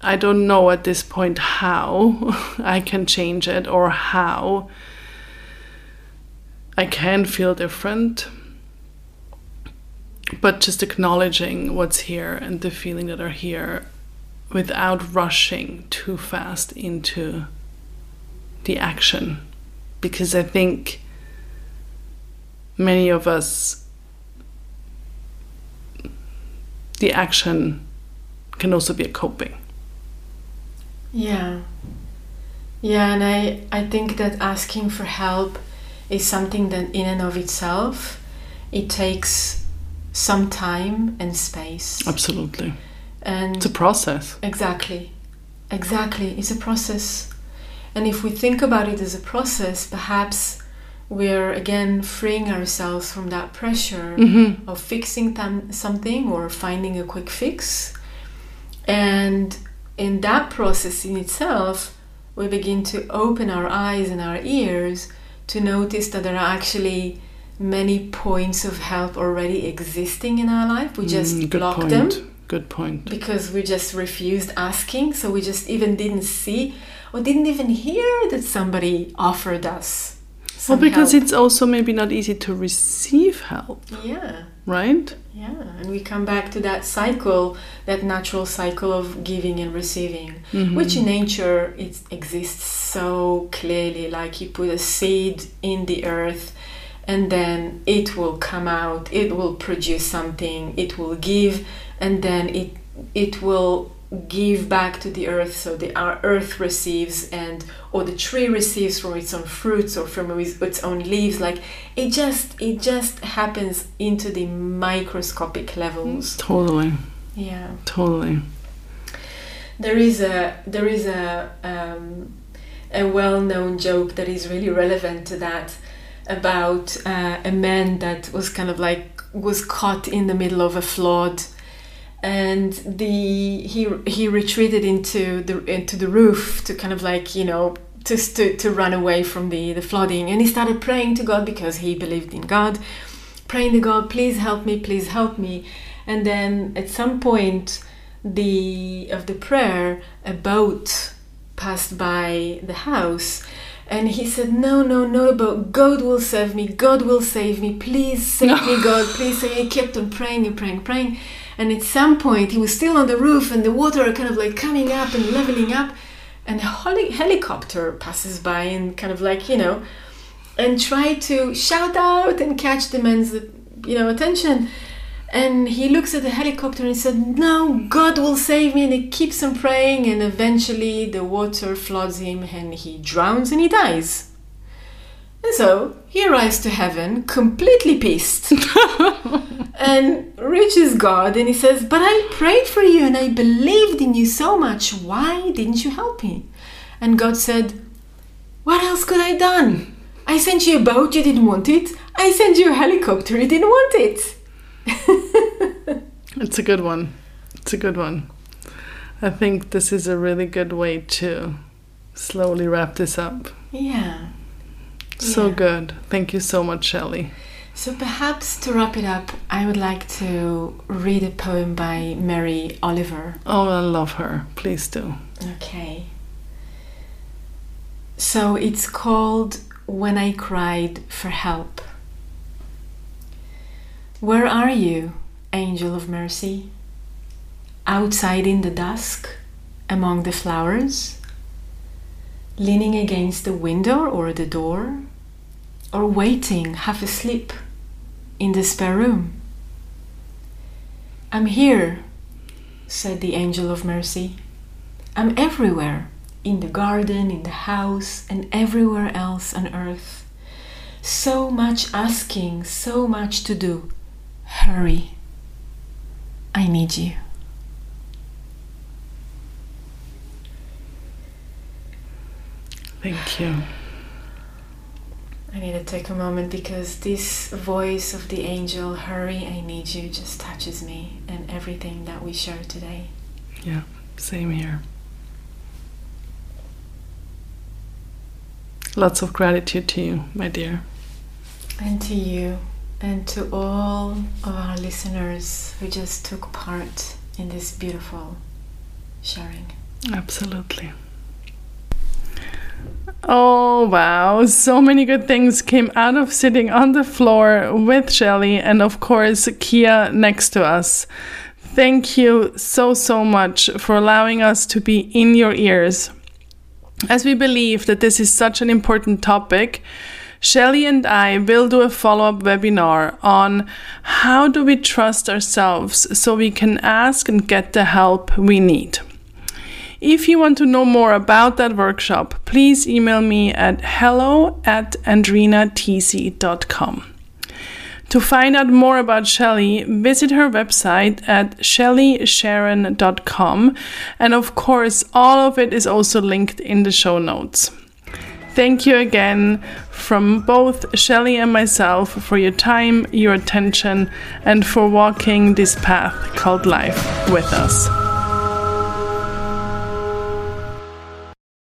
I don't know at this point how I can change it or how I can feel different. But just acknowledging what's here and the feeling that are here without rushing too fast into the action because I think many of us, the action can also be a coping. Yeah. Yeah, and I, I think that asking for help is something that, in and of itself, it takes some time and space. Absolutely. And it's a process. Exactly. Exactly. It's a process. And if we think about it as a process, perhaps we're again freeing ourselves from that pressure mm-hmm. of fixing tam- something or finding a quick fix. And in that process in itself, we begin to open our eyes and our ears to notice that there are actually many points of help already existing in our life. We just Mm, good blocked point. them Good point. because we just refused asking. So we just even didn't see or didn't even hear that somebody offered us. Well, because help. it's also maybe not easy to receive help, yeah. right? Yeah, and we come back to that cycle, that natural cycle of giving and receiving, Mhm. which in nature it exists so clearly. Like you put a seed in the earth, and then it will come out. It will produce something. It will give, and then it it will give back to the earth. So the our earth receives, and or the tree receives from its own fruits or from its its own leaves. Like it just it just happens into the microscopic levels. Totally, Yeah totally. there is a there is a um, a well-known joke that is really relevant to that about uh, a man that was kind of like was caught in the middle of a flood and the he he retreated into the into the roof to kind of like you know to to, to run away from the the flooding. And he started praying to God because he believed in God. Praying to God please help me please help me. And then at some point the of the prayer a boat passed by the house. And he said no no no boat. God will save me. God will save me. Please save me god. Please save me. He kept on praying and praying praying and at some point he was still on the roof and the water kind of like coming up and leveling up. And a heli- helicopter passes by and kind of like you know and try to shout out and catch the man's you know attention. And he looks at the helicopter and he said no god will save me. And he keeps on praying and eventually the water floods him and he drowns and he dies and so he arrives to heaven completely pissed and reaches god and he says but i prayed for you and i believed in you so much why didn't you help me and god said what else could i done i sent you a boat you didn't want it i sent you a helicopter you didn't want it It's a good one. It's a good one. I think this is a really good way to slowly wrap this up. yeah So Yeah. good. Thank you so much, Shelly. So perhaps to wrap it up, I would like to read a poem by Mary Oliver. Oh, I love her. Please do. Okay. So it's called When I Cried for Help. Where are you, angel of mercy? Outside in the dusk, among the flowers? Leaning against the window or the door? Or waiting, half asleep, in the spare room? I'm here, said the angel of mercy. I'm everywhere in the garden, in the house, and everywhere else on earth. So much asking, so much to do. Hurry. I need you. Thank you. I need to take a moment because this voice of the angel, hurry, I need you, just touches me and everything that we share today. Yeah, same here. Lots of gratitude to you, my dear. And to you, and to all of our listeners who just took part in this beautiful sharing. Absolutely. Oh wow, so many good things came out of sitting on the floor with Shelly and of course Kia next to us. Thank you so so much for allowing us to be in your ears. As we believe that this is such an important topic, Shelly and I will do a follow up webinar on how do we trust ourselves so we can ask and get the help we need. If you want to know more about that workshop, please email me at hello at andrinatc.com. To find out more about Shelly, visit her website at shellysharon.com. And of course, all of it is also linked in the show notes. Thank you again from both Shelly and myself for your time, your attention, and for walking this path called life with us.